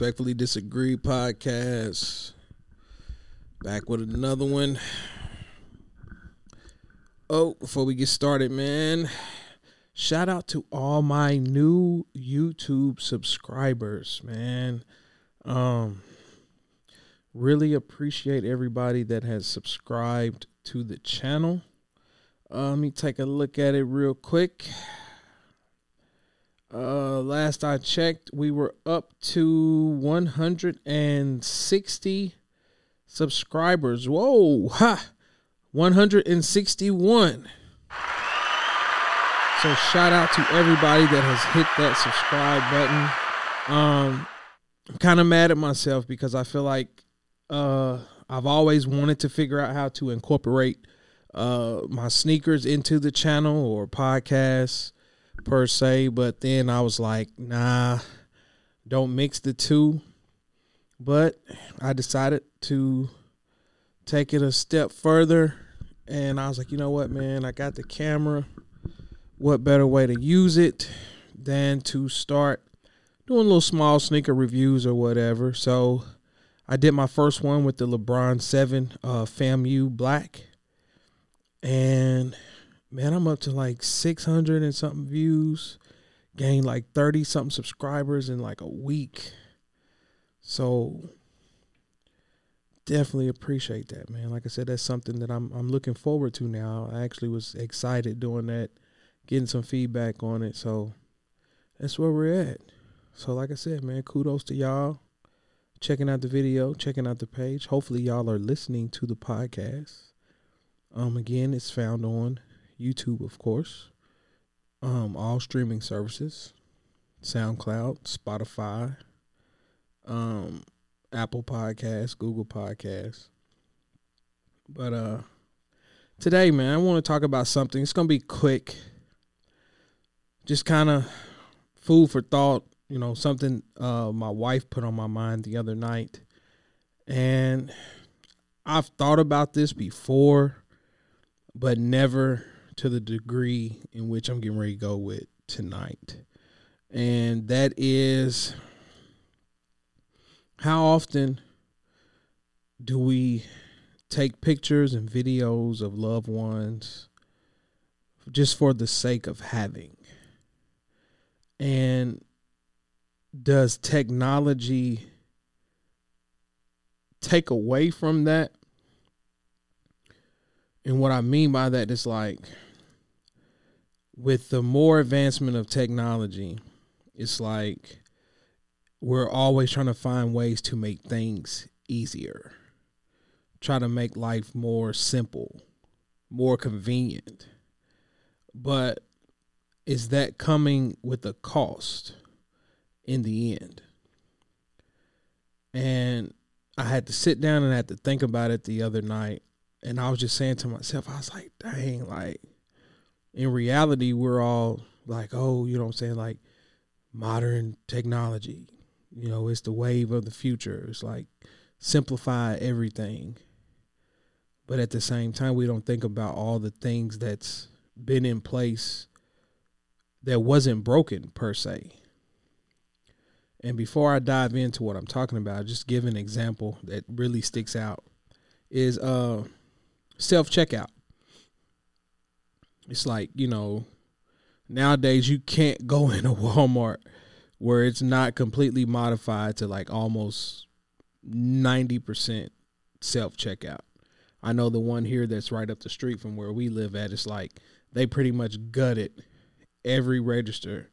Respectfully Disagree podcast. Back with another one. Oh, before we get started, man, shout out to all my new YouTube subscribers, man. Um really appreciate everybody that has subscribed to the channel. Uh, let me take a look at it real quick. Uh, last I checked, we were up to 160 subscribers. Whoa, ha, 161. So shout out to everybody that has hit that subscribe button. Um, I'm kind of mad at myself because I feel like uh, I've always wanted to figure out how to incorporate uh, my sneakers into the channel or podcasts per se, but then I was like, nah, don't mix the two. But I decided to take it a step further and I was like, you know what, man, I got the camera. What better way to use it than to start doing little small sneaker reviews or whatever. So I did my first one with the LeBron 7 uh FAMU Black. And man, I'm up to like 600 and something views. Gained like 30 something subscribers in like a week. So definitely appreciate that, man. Like I said, that's something that I'm I'm looking forward to now. I actually was excited doing that, getting some feedback on it. So that's where we're at. So like I said, man, kudos to y'all checking out the video, checking out the page. Hopefully y'all are listening to the podcast. Um again, it's found on YouTube, of course. Um, all streaming services, SoundCloud, Spotify, um, Apple Podcasts, Google Podcasts. But uh today, man, I want to talk about something. It's gonna be quick. Just kind of food for thought, you know, something uh my wife put on my mind the other night. And I've thought about this before, but never to the degree in which I'm getting ready to go with tonight. And that is how often do we take pictures and videos of loved ones just for the sake of having? And does technology take away from that? And what I mean by that is like, with the more advancement of technology, it's like we're always trying to find ways to make things easier. Try to make life more simple, more convenient. But is that coming with a cost in the end? And I had to sit down and I had to think about it the other night. And I was just saying to myself, I was like, dang, like in reality, we're all like, oh, you know what I'm saying? Like modern technology, you know, it's the wave of the future. It's like simplify everything. But at the same time, we don't think about all the things that's been in place that wasn't broken per se. And before I dive into what I'm talking about, just give an example that really sticks out is uh self checkout it's like you know nowadays you can't go in a Walmart where it's not completely modified to like almost 90% self checkout. I know the one here that's right up the street from where we live at it's like they pretty much gutted every register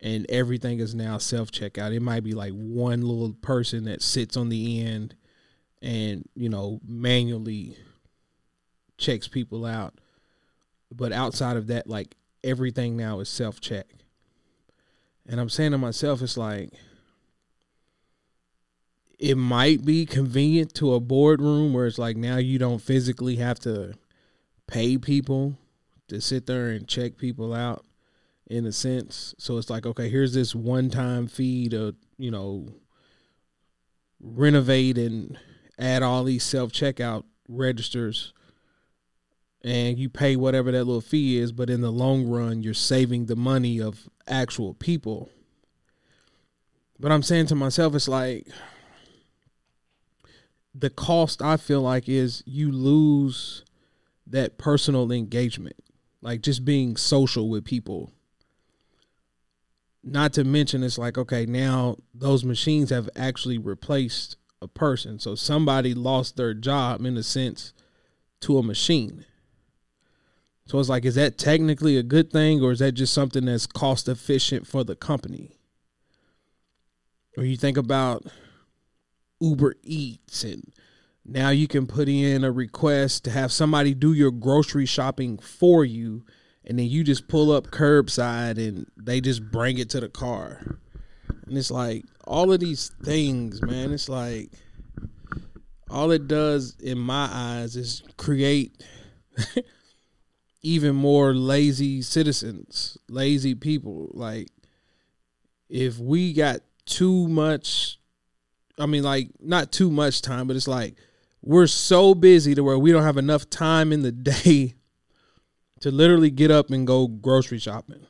and everything is now self checkout. It might be like one little person that sits on the end and, you know, manually checks people out but outside of that, like everything now is self check. And I'm saying to myself, it's like it might be convenient to a boardroom where it's like now you don't physically have to pay people to sit there and check people out in a sense. So it's like, okay, here's this one time fee to, you know, renovate and add all these self checkout registers and you pay whatever that little fee is, but in the long run, you're saving the money of actual people. But I'm saying to myself, it's like the cost I feel like is you lose that personal engagement, like just being social with people. Not to mention, it's like, okay, now those machines have actually replaced a person. So somebody lost their job in a sense to a machine. So it's like, is that technically a good thing or is that just something that's cost efficient for the company? Or you think about Uber Eats and now you can put in a request to have somebody do your grocery shopping for you and then you just pull up curbside and they just bring it to the car. And it's like all of these things, man, it's like all it does in my eyes is create even more lazy citizens, lazy people. Like if we got too much I mean like not too much time, but it's like we're so busy to where we don't have enough time in the day to literally get up and go grocery shopping.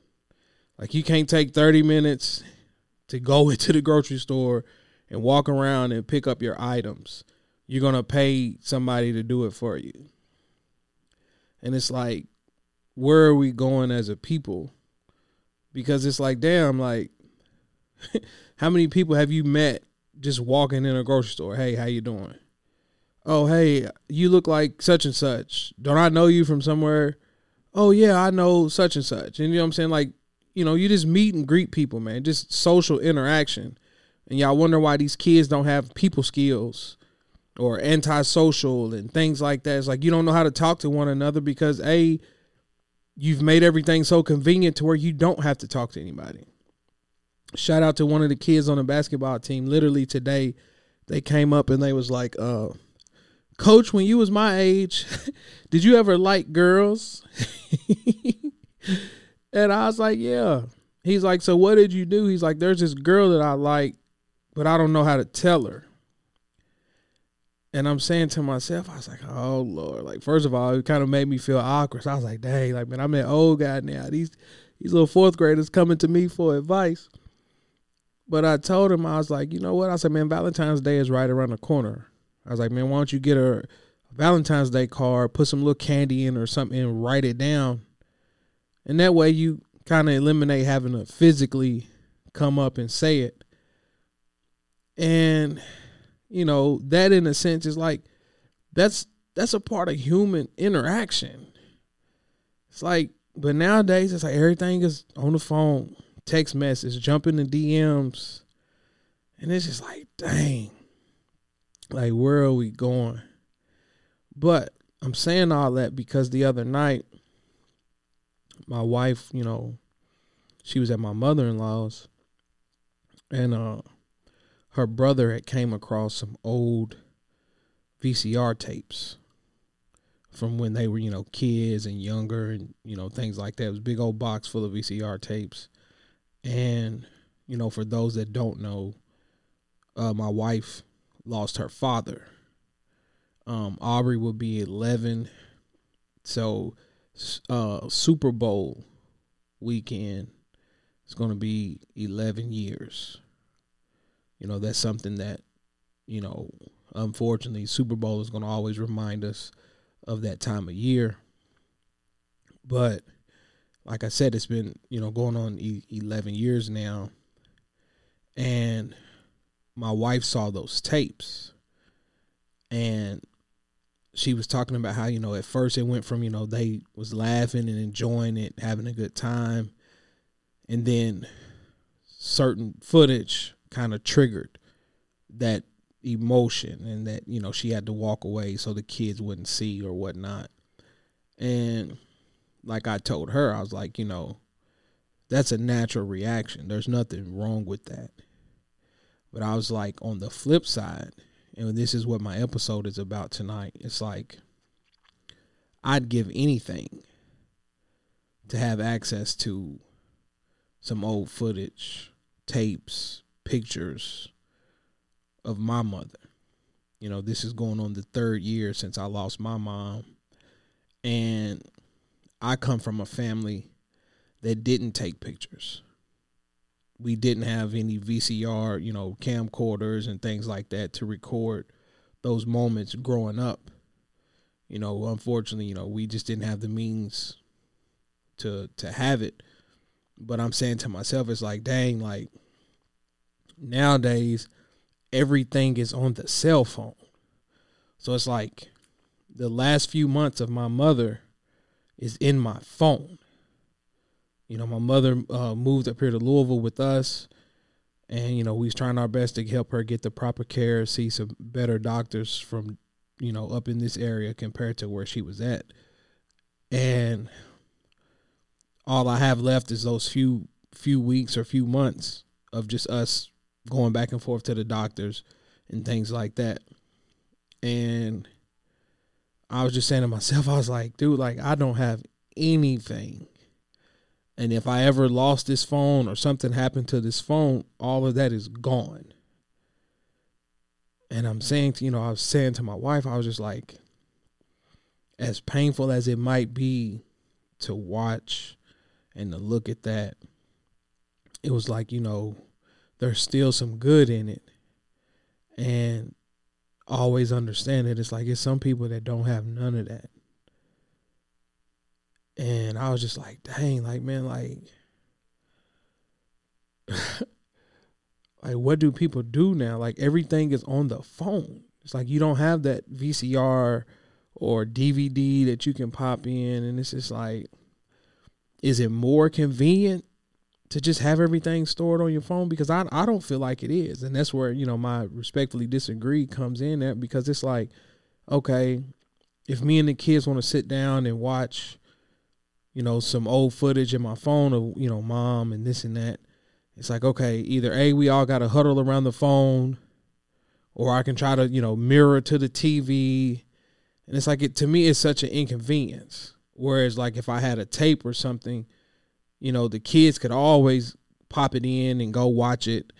Like you can't take 30 minutes to go into the grocery store and walk around and pick up your items. You're going to pay somebody to do it for you. And it's like where are we going as a people? Because it's like damn like how many people have you met just walking in a grocery store? Hey, how you doing? oh hey you look like such and such. Don't i know you from somewhere? Oh yeah i know such and such. And you know what i'm saying? Like you know you just meet and greet people man. Just social interaction. And y'all wonder why these kids don't have people skills or antisocial and things like that. It's like you don't know how to talk to one another because a you've made everything so convenient to where you don't have to talk to anybody shout out to one of the kids on the basketball team literally today they came up and they was like uh Coach, when you was my age, did you ever like girls? and I was like, Yeah. He's like, So what did you do? He's like, There's this girl that I like, but I don't know how to tell her. And I'm saying to myself, I was like, Oh Lord. Like, first of all, it kind of made me feel awkward. So I was like, dang, like man, I'm an old guy now. These these little fourth graders coming to me for advice. But I told him, I was like, you know what? I said, man, Valentine's Day is right around the corner. I was like, man, why don't you get a Valentine's Day card, put some little candy in or something, and write it down, and that way you kind of eliminate having to physically come up and say it. And you know that, in a sense, is like that's that's a part of human interaction. It's like, but nowadays it's like everything is on the phone, text message, jumping the DMs, and it's just like, dang like, where are we going? But I'm saying all that because the other night, my wife, you know, she was at my mother in law's, and uh, her brother had came across some old VCR tapes from when they were, you know, kids and younger, and you know things like that. It was big old box full of VCR tapes, and you know, for those that don't know, uh, my wife lost her father. Um, Aubrey will be 11. So, uh, Super Bowl weekend is going to be 11 years. You know, that's something that, you know, unfortunately, Super Bowl is going to always remind us of that time of year. But, like I said, it's been, you know, going on 11 years now. And my wife saw those tapes and she was talking about how you know at first it went from you know they was laughing and enjoying it having a good time and then certain footage kind of triggered that emotion and that you know she had to walk away so the kids wouldn't see or whatnot and like i told her i was like you know that's a natural reaction there's nothing wrong with that but I was like, on the flip side, and this is what my episode is about tonight. It's like I'd give anything to have access to some old footage, tapes, pictures of my mother. You know, this is going on the third year since I lost my mom. And I come from a family that didn't take pictures. we didn't have any VCR, you know, camcorders and things like that to record those moments growing up. You know, unfortunately, you know, we just didn't have the means to to have it. But I'm saying to myself, it's like, dang, like nowadays everything is on the cell phone. So it's like the last few months of my mother is in my phone. You know, my mother uh, moved up here to Louisville with us, and you know we was trying our best to help her get the proper care, see some better doctors from you know up in this area compared to where she was at, and all I have left is those few few weeks or few months of just us going back and forth to the doctors and things like that, and I was just saying to myself, I was like, dude, like I don't have anything and if I ever lost this phone or something happened to this phone, all of that is gone. And I'm saying, to, you know, I was saying to my wife, I was just like, as painful as it might be to watch and to look at that, it was like, you know, there's still some good in it. And always understand that it's like it's some people that don't have none of that. And I was just like, dang, like, man, like, like, what do people do now? Like, everything is on the phone. It's like you don't have that VCR or DVD that you can pop in. And it's just like, is it more convenient to just have everything stored on your phone? Because I, I don't feel like it is. And that's where, you know, my respectfully disagree comes in at because it's like, okay, if me and the kids want to sit down and watch you know, some old footage in my phone of, you know, mom and this and that. It's like, okay, either A, we all got to huddle around the phone, or I can try to, you know, mirror to the TV. And it's like, it to me, it's such an inconvenience. Whereas, like, if I had a tape or something, you know, the kids could always pop it in and go watch it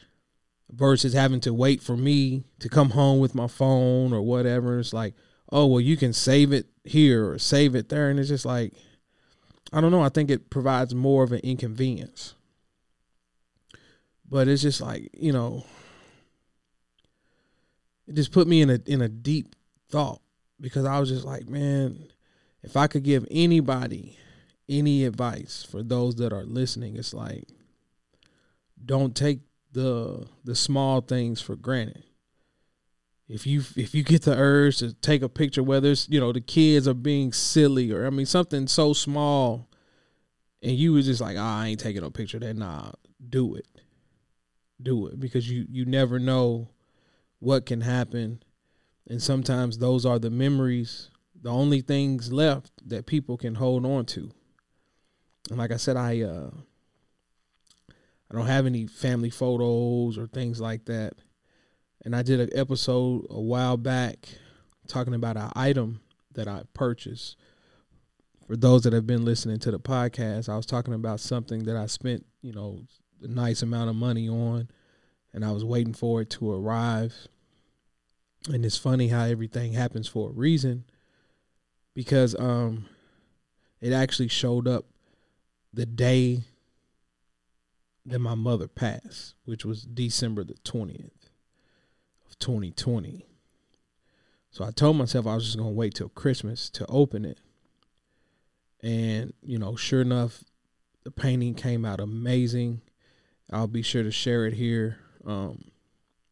versus having to wait for me to come home with my phone or whatever. It's like, oh, well, you can save it here or save it there. And it's just like, I don't know. I think it provides more of an inconvenience. But it's just like, you know, it just put me in a in a deep thought because I was just like, man, if I could give anybody any advice for those that are listening, it's like don't take the the small things for granted if you if you get the urge to take a picture, whether it's you know the kids are being silly or I mean something so small, and you was just like, oh, I ain't taking no picture. That nah, do it, do it because you you never know what can happen, and sometimes those are the memories, the only things left that people can hold on to. And like I said, I uh, I don't have any family photos or things like that and I did an episode a while back talking about an item that I purchased. For those that have been listening to the podcast, I was talking about something that I spent, you know, a nice amount of money on, and I was waiting for it to arrive. And it's funny how everything happens for a reason, because um, it actually showed up the day that my mother passed, which was December the twentieth. of 2020. So I told myself I was just going to wait till Christmas to open it. And, you know, sure enough, the painting came out amazing. I'll be sure to share it here. Um,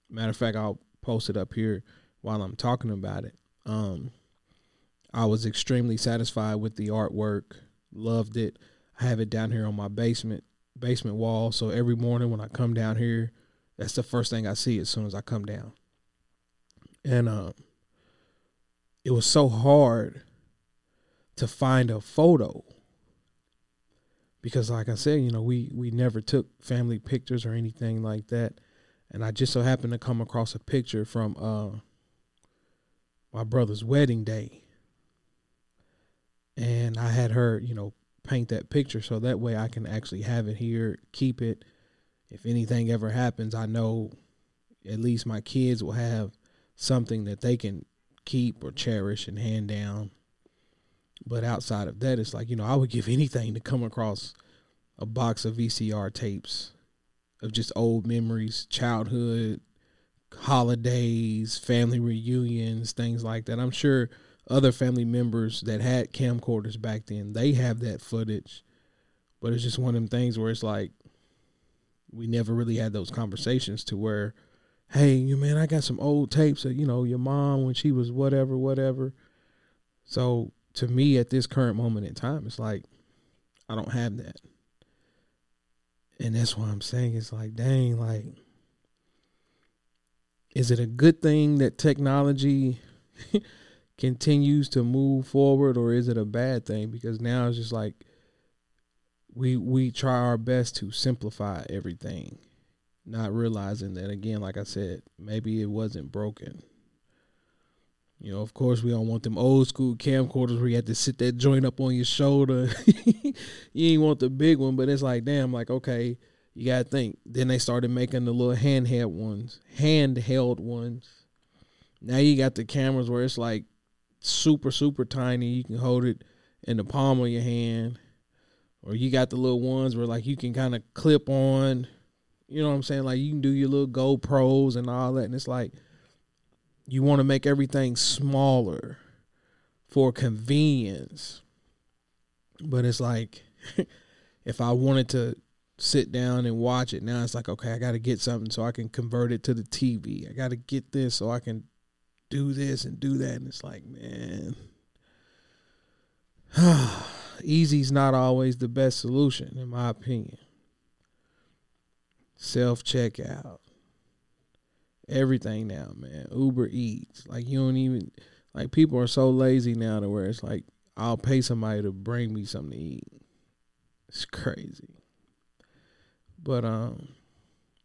matter of fact, I'll post it up here while I'm talking about it. Um, I was extremely satisfied with the artwork, loved it. I have it down here on my basement basement wall. So every morning when I come down here, that's the first thing I see as soon as I come down. And uh, it was so hard to find a photo because like i said you know we we never took family pictures or anything like that. And i just so happened to come across a picture from uh my brother's wedding day. And i had her you know paint that picture so that way i can actually have it here keep it if anything ever happens i know at least my kids will have something that they can keep or cherish and hand down. But outside of that, it's like, you know, I would give anything to come across a box of VCR tapes of just old memories, childhood, holidays, family reunions, things like that. I'm sure other family members that had camcorders back then, they have that footage. But it's just one of them things where it's like we never really had those conversations to where, hey, you man, I got some old tapes of, you know, your mom when she was whatever, whatever. So to me at this current moment in time, it's like I don't have that. And that's why I'm saying it's like, dang, like is it a good thing that technology continues to move forward or is it a bad thing because now it's just like we we try our best to simplify everything not realizing that again like i said maybe it wasn't broken you know of course we don't want them old school camcorders where you had to sit that joint up on your shoulder you ain't want the big one but it's like damn like okay you gotta think. Then they started making the little handheld ones, handheld ones. Now you got the cameras where it's like super super tiny. You can hold it in the palm of your hand, or you got the little ones where like you can kind of clip on. You know what I'm saying? Like you can do your little GoPros and all that, and it's like you want to make everything smaller for convenience. But it's like if I wanted to sit down and watch it. Now it's like, okay, I got to get something so I can convert it to the TV. I got to get this so I can do this and do that. And it's like, man, easy's not always the best solution, in my opinion. Self checkout, everything now, man. Uber Eats, like you don't even like people are so lazy now to where it's like I'll pay somebody to bring me something to eat. It's crazy. But um,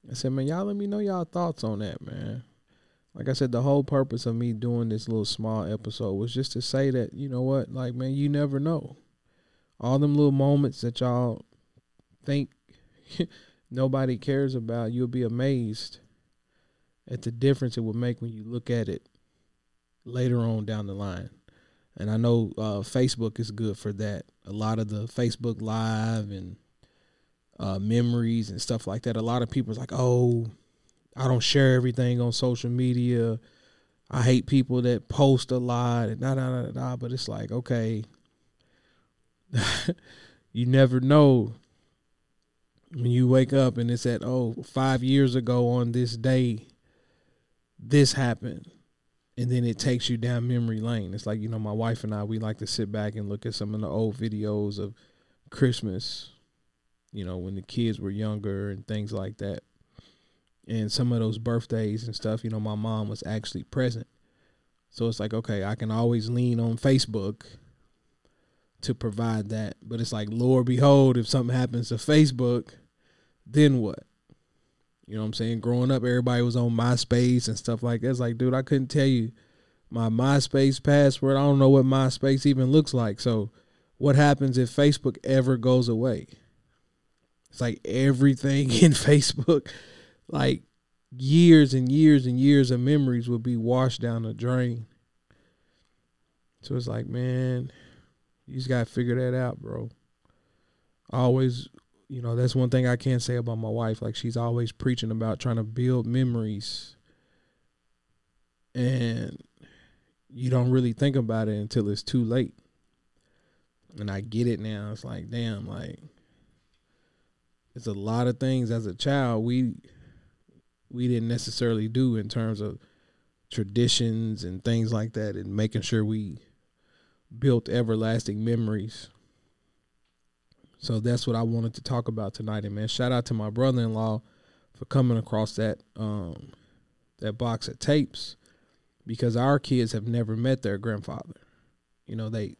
I said, man, y'all let me know y'all thoughts on that, man. Like I said, the whole purpose of me doing this little small episode was just to say that, you know what, like man, you never know. All them little moments that y'all think nobody cares about, you'll be amazed at the difference it would make when you look at it later on down the line. And I know uh, Facebook is good for that. A lot of the Facebook Live and uh, memories and stuff like that. A lot of people people's like, oh, I don't share everything on social media. I hate people that post a lot and da da da da. But it's like, okay, you never know when you wake up and it's at oh five years ago on this day, this happened. And then it takes you down memory lane. It's like, you know, my wife and I, we like to sit back and look at some of the old videos of Christmas you know, when the kids were younger and things like that. And some of those birthdays and stuff, you know, my mom was actually present. So it's like, okay, I can always lean on Facebook to provide that. But it's like, Lord behold, if something happens to Facebook, then what? You know what I'm saying? Growing up, everybody was on MySpace and stuff like that. It's like, dude, I couldn't tell you my MySpace password. I don't know what MySpace even looks like. So, what happens if Facebook ever goes away? It's like everything in Facebook, like years and years and years of memories will be washed down the drain. So it's like, man, you just gotta figure that out, bro. always, you know, that's one thing I can't say about my wife. Like she's always preaching about trying to build memories. And you don't really think about it until it's too late. And I get it now. It's like, damn, like it's a lot of things as a child we we didn't necessarily do in terms of traditions and things like that and making sure we built everlasting memories. So that's what I wanted to talk about tonight. And man, shout out to my brother in law for coming across that um that box of tapes because our kids have never met their grandfather. You know, they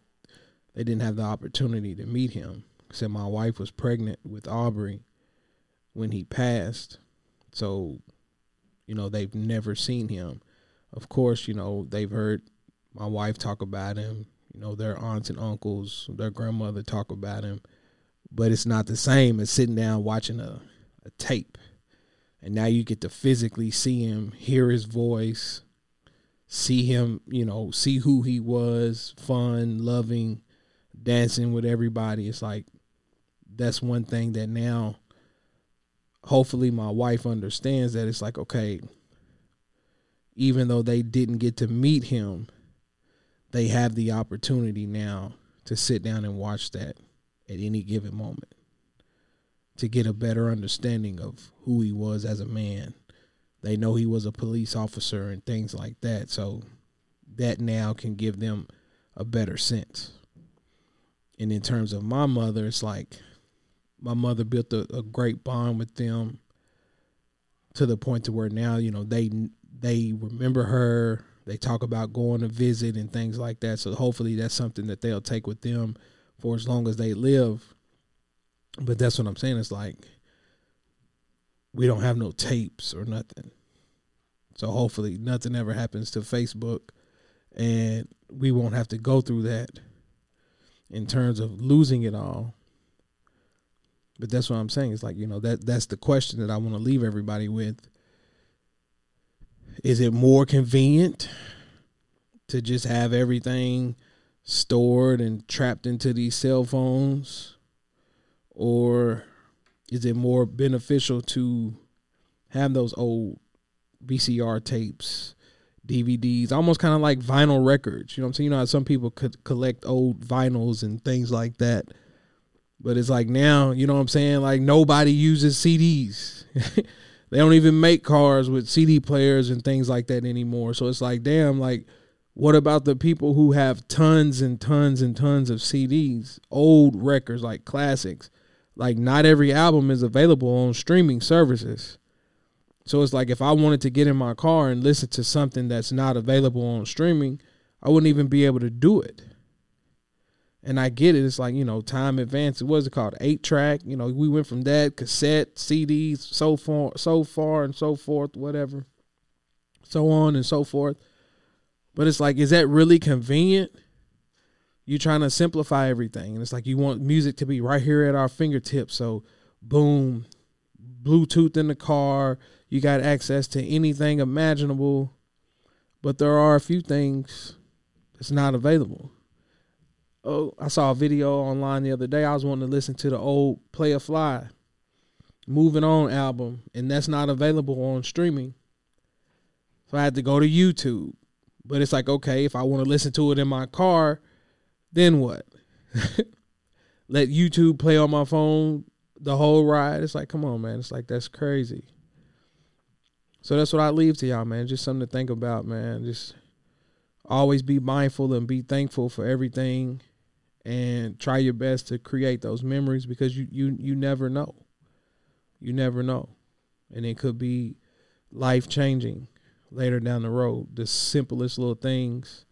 they didn't have the opportunity to meet him. Said my wife was pregnant with Aubrey when he passed. So, you know, they've never seen him. Of course, you know, they've heard my wife talk about him, you know, their aunts and uncles, their grandmother talk about him. But it's not the same as sitting down watching a, a tape. And now you get to physically see him, hear his voice, see him, you know, see who he was, fun, loving, dancing with everybody. It's like that's one thing that now hopefully my wife understands that it's like okay even though they didn't get to meet him they have the opportunity now to sit down and watch that at any given moment to get a better understanding of who he was as a man. They know he was a police officer and things like that. So that now can give them a better sense. And in terms of my mother it's like my mother built a, a great bond with them to the point to where now you know they they remember her they talk about going to visit and things like that. So hopefully that's something that they'll take with them for as long as they live. But that's what i'm saying. It's like we don't have no tapes or nothing. So hopefully nothing ever happens to facebook and we won't have to go through that in terms of losing it all but that's what I'm saying. It's like, you know, that that's the question that I want to leave everybody with. Is it more convenient to just have everything stored and trapped into these cell phones? Or is it more beneficial to have those old VCR tapes, DVDs, almost kind of like vinyl records? You know what I'm saying? You know how some people could collect old vinyls and things like that but it's like now, you know what I'm saying? Like nobody uses CDs. they don't even make cars with CD players and things like that anymore. So it's like, damn, like what about the people who have tons and tons and tons of CDs, old records like classics? Like not every album is available on streaming services. So it's like if I wanted to get in my car and listen to something that's not available on streaming, I wouldn't even be able to do it and I get it. It's like you know, time advance. What is it called? Eight track. You know, we went from that cassette, CDs, so far, so far, and so forth, whatever, so on and so forth. But it's like, is that really convenient? You're trying to simplify everything, and it's like you want music to be right here at our fingertips. So, boom, Bluetooth in the car. You got access to anything imaginable, but there are a few things that's not available oh, I saw a video online the other day. I was wanting to listen to the old Playa Fly, Moving On album, and that's not available on streaming. So I had to go to YouTube. But it's like, okay, if I want to listen to it in my car, then what? Let YouTube play on my phone the whole ride. It's like, come on, man. It's like that's crazy. So that's what I leave to y'all, man. Just something to think about, man. Just always be mindful and be thankful for everything and try your best to create those memories because you you you never know. You never know. And it could be life changing later down the road. The simplest little things.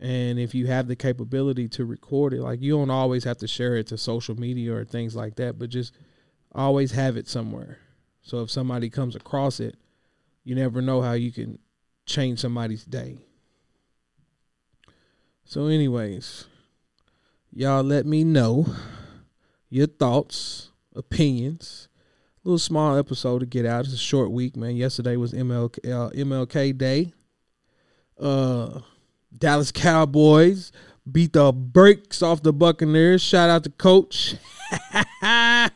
And if you have the capability to record it, like you don't always have to share it to social media or things like that, but just always have it somewhere. So if somebody comes across it, you never know how you can change somebody's day. So, anyways, Y'all let me know your thoughts, opinions. A little small episode to get out. It's a short week, man. Yesterday was MLK, uh, MLK Day. Uh, Dallas Cowboys beat the brakes off the Buccaneers. Shout out to Coach.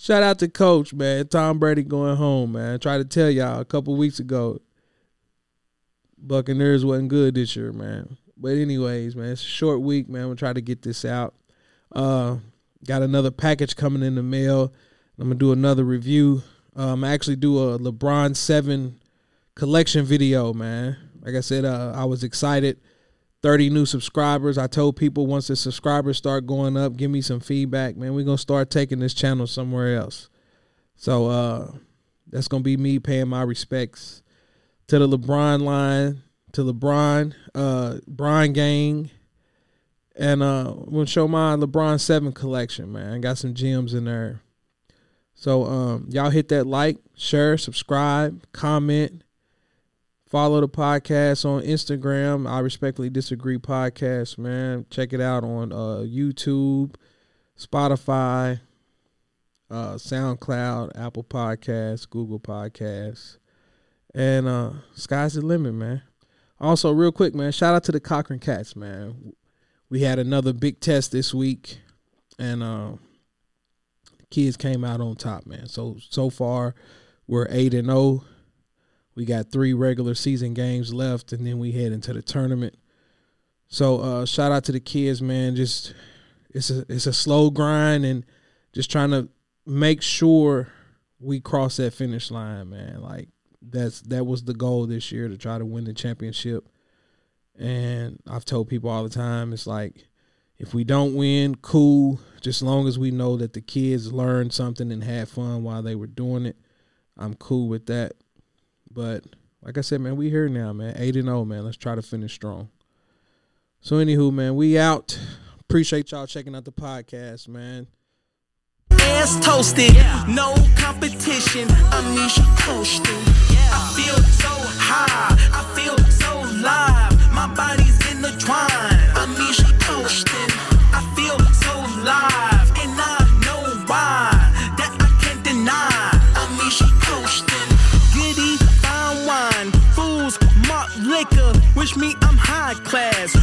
Shout out to Coach, man. Tom Brady going home, man. I tried to tell y'all a couple weeks ago. Buccaneers wasn't good this year, man. But anyways, man, it's a short week, man. We'll try to get this out. Uh, got another package coming in the mail. I'm gonna do another review. Um, I actually do a LeBron Seven collection video, man. Like I said, uh, I was excited. 30 new subscribers. I told people once the subscribers start going up, give me some feedback, man. We're gonna start taking this channel somewhere else. So uh that's gonna be me paying my respects to the LeBron line to LeBron, uh, Bron gang, and uh, I'm gonna show my LeBron Seven collection, man. I got some gems in there. So um, y'all hit that like, share, subscribe, comment, follow the podcast on Instagram. I respectfully disagree podcast, man. Check it out on uh, YouTube, Spotify, uh, SoundCloud, Apple Podcasts, Google Podcasts, and uh, sky's the limit, man. Also, real quick, man, shout out to the Cochran Cats, man. We had another big test this week, and uh, kids came out on top, man. So so far, we're eight and zero. Oh. We got three regular season games left, and then we head into the tournament. So uh, shout out to the kids, man. Just it's a it's a slow grind, and just trying to make sure we cross that finish line, man. Like that's that was the goal this year to try to win the championship. And I've told people all the time, it's like if we don't win, cool. Just as long as we know that the kids learned something and had fun while they were doing it, I'm cool with that. But like I said, man, we here now, man. Eight and zero, oh, man. Let's try to finish strong. So anywho, man, we out. Appreciate y'all checking out the podcast, man ass toasted. No competition. Amisha coasting. I feel so high. I feel so live. My body's in the coasting. I feel so live. And I know why. That I can't deny. Amisha coasting. Giddy, fine wine. Fools, malt liquor. Wish me I'm high class.